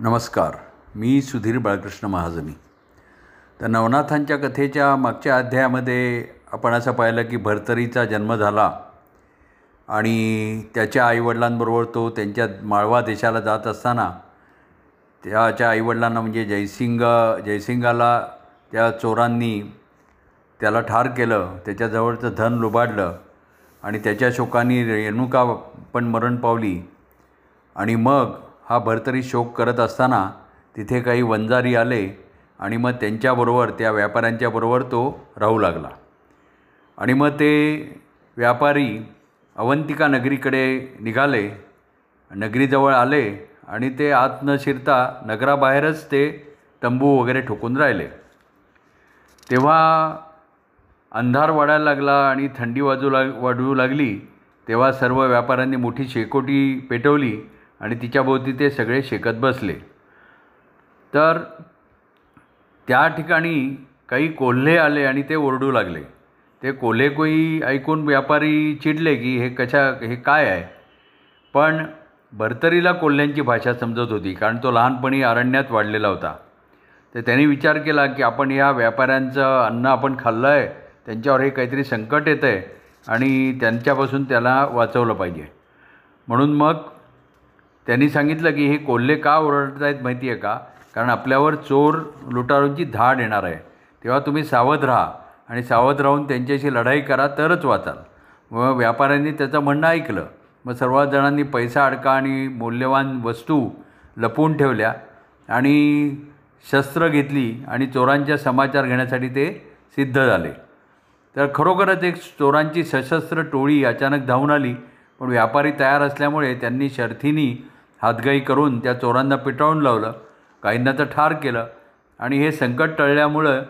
नमस्कार मी सुधीर बाळकृष्ण महाजनी. तर नवनाथांच्या कथेच्या मागच्या अध्यायामध्ये आपण असं पाहिलं की भरतरीचा जन्म झाला आणि त्याच्या आईवडिलांबरोबर तो त्यांच्या माळवा देशाला जात असताना त्याच्या आईवडिलांना म्हणजे जयसिंग जयसिंगाला त्या चोरांनी त्याला ठार केलं त्याच्याजवळचं धन लुबाडलं आणि त्याच्या शोकाने रेणुका पण मरण पावली. आणि मग हा भरतरी शोक करत असताना तिथे काही वंजारी आले आणि मग त्यांच्याबरोबर त्या व्यापाऱ्यांच्याबरोबर तो राहू लागला. आणि मग ते व्यापारी अवंतिका नगरीकडे निघाले नगरीजवळ आले आणि ते आत न शिरता नगराबाहेरच ते तंबू वगैरे ठोकून राहिले. तेव्हा अंधार वाढायला लागला आणि थंडी वाजू लाग वाढू लागली. तेव्हा सर्व व्यापाऱ्यांनी मोठी शेकोटी पेटवली आणि तिच्याभोवती ते सगळे शेकत बसले. तर त्या ठिकाणी काही कोल्हे आले आणि ते ओरडू लागले. ते कोल्हे कोई ऐकून व्यापारी चिडले की हे कशा हे काय आहे? पण भरतरीला कोल्ह्यांची भाषा समजत होती कारण तो लहानपणी अरण्यात वाढलेला होता. तर त्यांनी विचार केला की आपण या व्यापाऱ्यांचं अन्न आपण खाल्लं आहे त्यांच्यावर हे काहीतरी संकट येतं आहे आणि त्यांच्यापासून त्याला वाचवलं पाहिजे. म्हणून मग त्यांनी सांगितलं की हे कोल्हे का ओरडत आहेत माहिती आहे का? कारण आपल्यावर चोर लुटारूंची धाड येणार आहे. तेव्हा तुम्ही सावध राहा आणि सावध राहून त्यांच्याशी लढाई करा तरच वाचाल. मग व्यापाऱ्यांनी त्याचं म्हणणं ऐकलं. मग सर्वात जणांनी पैसा अडका आणि मौल्यवान वस्तू लपवून ठेवल्या आणि शस्त्र घेतली आणि चोरांच्या समाचार घेण्यासाठी ते सिद्ध झाले. तर खरोखरच एक चोरांची सशस्त्र टोळी अचानक धावून आली. पण व्यापारी तयार असल्यामुळे त्यांनी शर्थीनी हातगाई करून त्या चोरांना पिटाळून लावलं काहींना तर ठार केलं आणि हे संकट टळल्यामुळं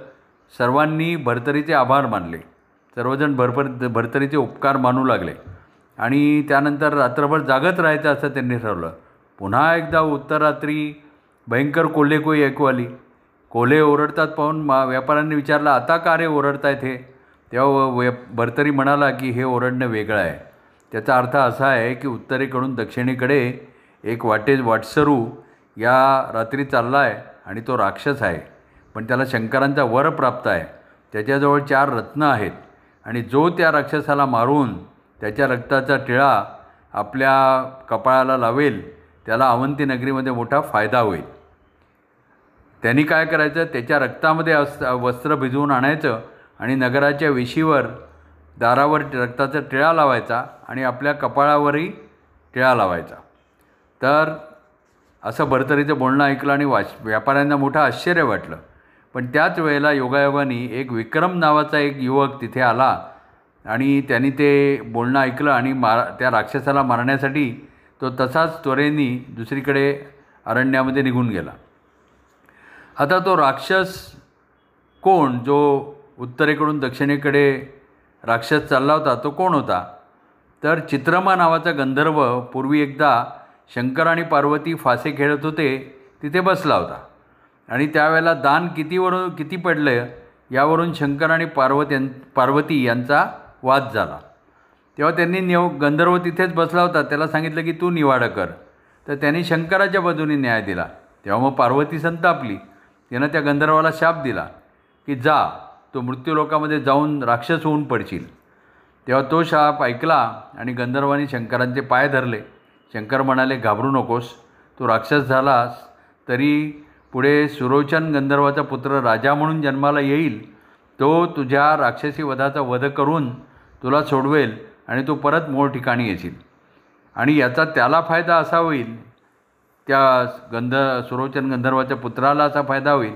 सर्वांनी भरतरीचे आभार मानले. सर्वजण भरपर भरतरीचे उपकार मानू लागले आणि त्यानंतर रात्रभर जागत राहायचं असं त्यांनी ठरवलं. पुन्हा एकदा उत्तररात्री भयंकर कोल्हेकोई ऐकू आली. कोल्हे ओरडतात पाहून मा व्यापाऱ्यांनी विचारलं आता का रे ओरडतायत हे? तेव्हा व भरतरी म्हणाला की हे ओरडणं वेगळं आहे. त्याचा अर्थ असा आहे की उत्तरेकडून दक्षिणेकडे एक वाटेज वाटसरू या रात्री चालला आहे आणि तो राक्षस आहे. पण त्याला शंकरांचा वर प्राप्त आहे. त्याच्याजवळ चार रत्न आहेत. आणि जो त्या राक्षसाला मारून त्याच्या रक्ताचा टिळा आपल्या कपाळाला लावेल त्याला अवंती नगरीमध्ये मोठा फायदा होईल. त्यांनी काय करायचं? त्याच्या रक्तामध्ये अस वस्त्र भिजवून आणायचं आणि नगराच्या वेशीवर दारावर रक्ताचा टिळा लावायचा आणि आपल्या कपाळावरही टिळा लावायचा. तर असं भरतरीचं बोलणं ऐकलं आणि वाच व्यापाऱ्यांना मोठं आश्चर्य वाटलं. पण त्याच वेळेला योगायोगाने एक विक्रम नावाचा एक युवक तिथे आला आणि त्यांनी ते बोलणं ऐकलं आणि मार त्या राक्षसाला मारण्यासाठी तो तसाच त्वरेनी दुसरीकडे अरण्यामध्ये निघून गेला. आता तो राक्षस कोण? जो उत्तरेकडून दक्षिणेकडे राक्षस चालला होता तो कोण होता? तर चित्रमा नावाचा गंधर्व पूर्वी एकदा शंकर आणि पार्वती फासे खेळत होते तिथे बसला होता. आणि त्यावेळेला दान कितीवरून किती पडलं यावरून शंकर आणि पार्वती पार्वती यांचा वाद झाला. तेव्हा त्यांनी नेव गंधर्व तिथेच बसला होता. त्याला सांगितलं की तू निवाडा कर. तर त्यांनी शंकराच्या बाजूने न्याय दिला. तेव्हा मग पार्वती संतापली. तिनं त्या गंधर्वाला शाप दिला की जा तो मृत्यूलोकामध्ये जाऊन राक्षस होऊन पडशील. तेव्हा तो शाप ऐकला आणि गंधर्वाने शंकरांचे पाय धरले. शंकर म्हणाले घाबरू नकोस. तू राक्षस झालास तरी पुढे सुरोचन गंधर्वाचा पुत्र राजा म्हणून जन्माला येईल. तो तुझ्या राक्षसी वधाचा वध करून तुला सोडवेल आणि तू परत मूळ ठिकाणी येशील. आणि याचा त्याला फायदा असा होईल त्या गंध सुरोचन गंधर्वाच्या पुत्राला असा फायदा होईल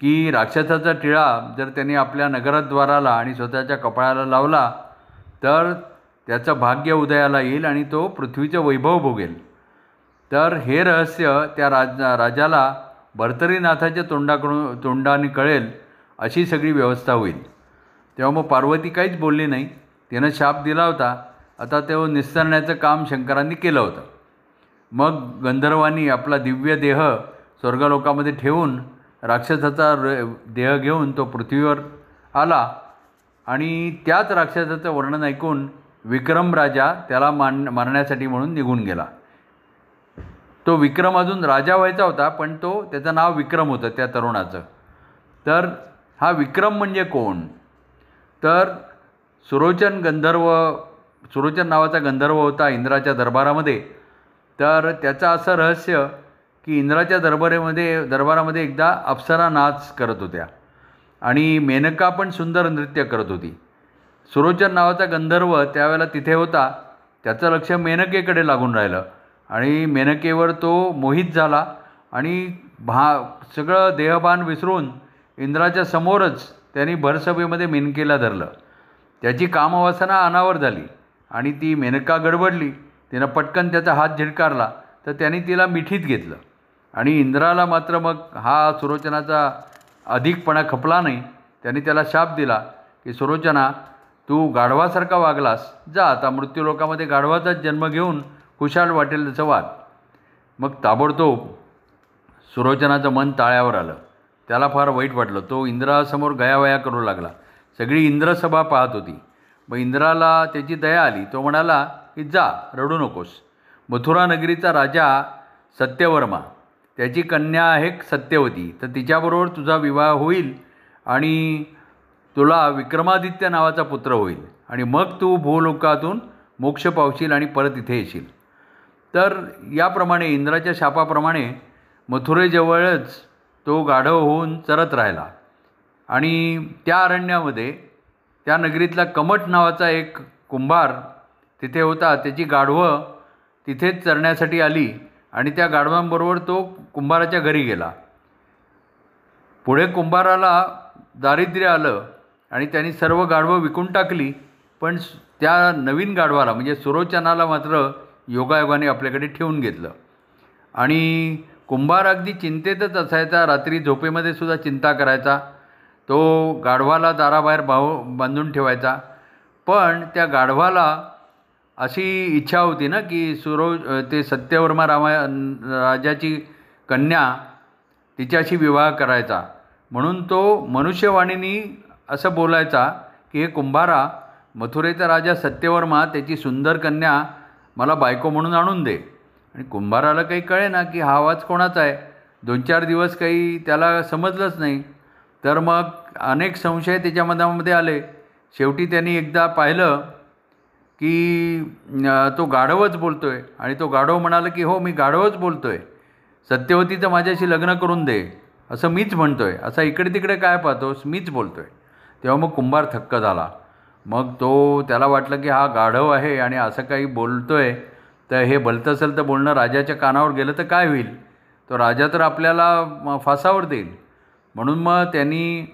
की राक्षसाचा टिळा जर त्याने आपल्या नगरद्वाराला आणि स्वतःच्या कपाळाला लावला तर त्याचं भाग्य उदयाला येईल आणि तो पृथ्वीचं वैभव भोगेल. तर हे रहस्य त्या राज राजाला भर्तरीनाथाच्या तोंडाकडून तोंडाने कळेल अशी सगळी व्यवस्था होईल. तेव्हा मग पार्वती काहीच बोलली नाही. तिनं शाप दिला होता. आता तो निस्तरण्याचं काम शंकरांनी केलं होतं. मग गंधर्वांनी आपला दिव्य देह स्वर्गलोकामध्ये ठेवून राक्षसाचा देह घेऊन तो पृथ्वीवर आला आणि त्याच राक्षसाचं वर्णन ऐकून विक्रम राजा त्याला मान मारण्यासाठी म्हणून निघून गेला. तो विक्रम अजून राजा व्हायचा होता पण तो त्याचं नाव विक्रम होतं त्या तरुणाचं. तर हा विक्रम म्हणजे कोण? तर सुरोचन गंधर्व सुरोचन नावाचा गंधर्व होता इंद्राच्या दरबारामध्ये. तर त्याचं असं रहस्य की इंद्राच्या दरबारामध्ये दरबारामध्ये एकदा अप्सरा नाच करत होत्या. आणि मेनका पण सुंदर नृत्य करत होती. सुरोचन नावाचा गंधर्व त्यावेळेला तिथे होता. त्याचं लक्ष मेनकेकडे लागून राहिलं. आणि मेनकेवर तो मोहित झाला आणि भा सगळं देहभान विसरून इंद्राच्या समोरच त्यांनी भरसभेमध्ये मेनकेला धरलं. त्याची कामवासना अनावर झाली आणि ती मेनका गडबडली. तिनं पटकन त्याचा हात झिडकारला तर त्यांनी तिला मिठीत घेतलं. आणि इंद्राला मात्र मग हा सुरोचनाचा अधिकपणा खपला नाही. त्याने त्याला शाप दिला की सुरोचना तू गाढवासारखा वागलास. जा आता मृत्यूलोकामध्ये गाढवाचाच जन्म घेऊन खुशाल वाटेल तसं वाद. मग ताबडतोब सुरोचनाचं मन ताळ्यावर आलं. त्याला फार वाईट वाटलं. तो इंद्रासमोर गयावया करू लागला. सगळी इंद्रसभा पाहत होती. मग इंद्राला त्याची दया आली. तो म्हणाला की जा रडू नकोस. मथुरा नगरीचा राजा सत्यवर्मा. त्याची कन्या आहे सत्यवती. तर तिच्याबरोबर तुझा विवाह होईल आणि तुला विक्रमादित्य नावाचा पुत्र होईल आणि मग तू भूलोकातून मोक्ष पावशील आणि परत इथे येशील. तर याप्रमाणे इंद्राच्या शापाप्रमाणे मथुरेजवळच तो गाढव होऊन चरत राहिला. आणि त्या अरण्यामध्ये त्या नगरीतला कमट नावाचा एक कुंभार तिथे होता. त्याची गाढवं तिथेच चरण्यासाठी आली आणि त्या गाढवांबरोबर तो कुंभाराच्या घरी गेला. पुढे कुंभाराला दारिद्र्य आलं. आणि त्यांनी सर्व गाढवं विकून टाकली. पण त्या नवीन गाढवाला म्हणजे सुरोचनाला मात्र योगायोगाने आपल्याकडे ठेवून घेतलं. आणि कुंभार अगदी चिंतेतच असायचा. रात्री झोपेमध्ये सुद्धा चिंता करायचा. तो गाढवाला दाराबाहेर भाव बांधून ठेवायचा. पण त्या गाढवाला अशी इच्छा होती ना की सुरो ते सत्यवर्मा रामा राजाची कन्या तिच्याशी विवाह करायचा. म्हणून तो मनुष्यवाणीनी असं बोलायचा की हे कुंभारा मथुरेचा राजा सत्यवर्मा त्याची सुंदर कन्या मला बायको म्हणून आणून दे. आणि कुंभाराला काही कळे ना की हा आवाज कोणाचा आहे? दोन चार दिवस काही त्याला समजलंच नाही. तर मग अनेक संशय त्याच्या मनामध्ये आले. शेवटी त्यांनी एकदा पाहिलं की तो गाढवच बोलतो आहे आणि तो गाढव म्हणाला की हो मी गाढवच बोलतो आहे सत्यवतीचं माझ्याशी लग्न करून दे. असं मीच म्हणतो आहे असा इकडे तिकडे काय पाहतोस? मीच बोलतो आहे तेव्हा मग कुंभार थक्क झाला. मग तो त्याला वाटलं की हा गाढव आहे आणि असं काही बोलतो आहे तर हे भलतं असेल तर बोलणं राजाच्या कानावर गेलं तर काय होईल? तो राजा तर आपल्याला फासावर देईल. म्हणून मग त्यांनी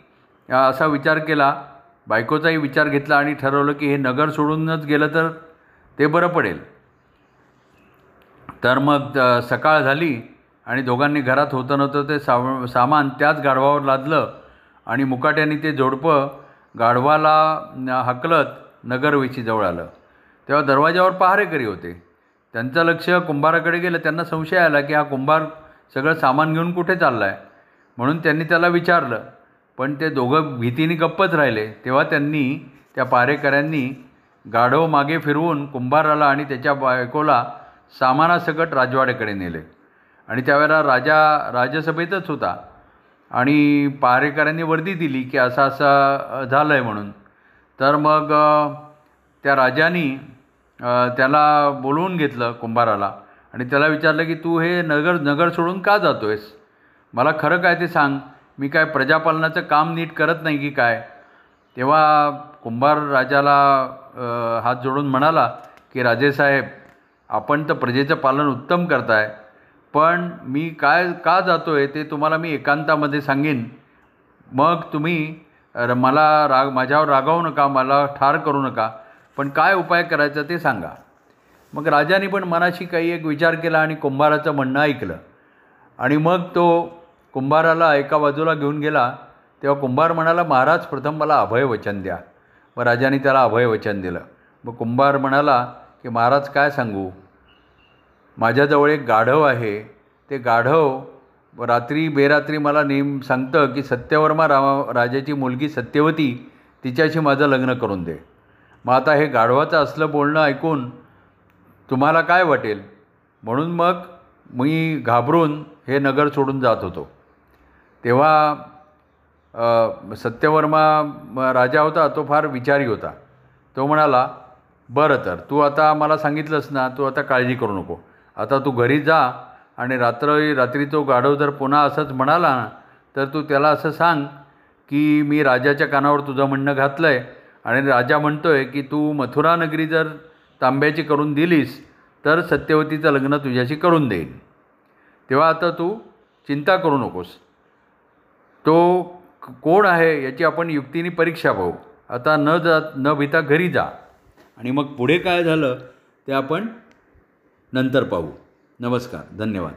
असा विचार केला. बायकोचाही विचार घेतला आणि ठरवलं की हे नगर सोडूनच गेलं तर ते बरं पडेल. तर मग सकाळ झाली आणि दोघांनी घरात होतं नव्हतं ते साव सामान त्याच गाढवावर लादलं आणि मुकाट्याने ते जोडपं गाढवाला हकलत नगरवेशीजवळ आलं. तेव्हा दरवाजावर पहारेकरी होते. त्यांचं लक्ष कुंभाराकडे गेलं. त्यांना संशय आला की हा कुंभार सगळं सामान घेऊन कुठे चालला आहे म्हणून त्यांनी त्याला विचारलं. पण ते दोघं भीतीने गप्पच राहिले. तेव्हा त्यांनी त्या पारेकऱ्यांनी गाढव मागे फिरवून कुंभाराला आणि त्याच्या बायकोला सामानासकट राजवाड्याकडे नेले. आणि त्यावेळेला राजा राजसभेतच होता. आणि पारेकऱ्यांनी वर्दी दिली की असं असं झालं आहे म्हणून. तर मग त्या राजानी त्याला बोलवून घेतलं कुंभाराला आणि त्याला विचारलं की तू हे नगर नगर सोडून का जातो आहेस मला खरं काय ते सांग. मी काय प्रजापालनाचं काम नीट करत नाही की काय? तेव्हा कुंभार राजाला हात जोडून म्हणाला की राजेसाहेब आपण तर प्रजेचं पालन उत्तम करताय. पण मी काय का जातो आहे ते तुम्हाला मी एकांतामध्ये सांगेन. मग तुम्ही मला राग माझ्यावर रागावू नका मला ठार करू नका पण काय उपाय करायचा ते सांगा. मग राजाने पण मनाशी काही एक विचार केला आणि कुंभाराचं म्हणणं ऐकलं. आणि मग तो कुंभाराला एका बाजूला घेऊन गेला. तेव्हा कुंभार म्हणाला महाराज प्रथम मला अभय वचन द्या. मग राजाने त्याला अभय वचन दिलं. मग कुंभार म्हणाला की महाराज काय सांगू? माझ्याजवळ एक गाढव आहे. ते गाढव रात्री बेरात्री मला नेम सांगतं की सत्यवर्मा रामा राजाची मुलगी सत्यवती तिच्याशी माझं लग्न करून दे. मग आता हे गाढवाचं असलं बोलणं ऐकून तुम्हाला काय वाटेल? म्हणून मग मी घाबरून हे नगर सोडून जात होतो. तेव्हा सत्यवर्मा राजा होता तो फार विचारी होता. तो म्हणाला बरं तर तू आता मला सांगितलंस ना तू आता काळजी करू नको. आता तू घरी जा आणि रात्र रात्री तो गाढव जर पुन्हा असंच म्हणाला ना तर तू त्याला असं सांग की मी राजाच्या कानावर तुझं म्हणणं घातलं आहे आणि राजा म्हणतो आहे की तू मथुरा नगरी जर तांब्याची करून दिलीस तर सत्यवतीचं लग्न तुझ्याशी करून देईन. तेव्हा आता तू चिंता करू नकोस. तो कोण आहे याची आपण युक्तीने परीक्षा पाहू. आता न जात न भिता घरी जा. आणि मग पुढे काय झालं ते आपण नंतर पाहू. नमस्कार. धन्यवाद.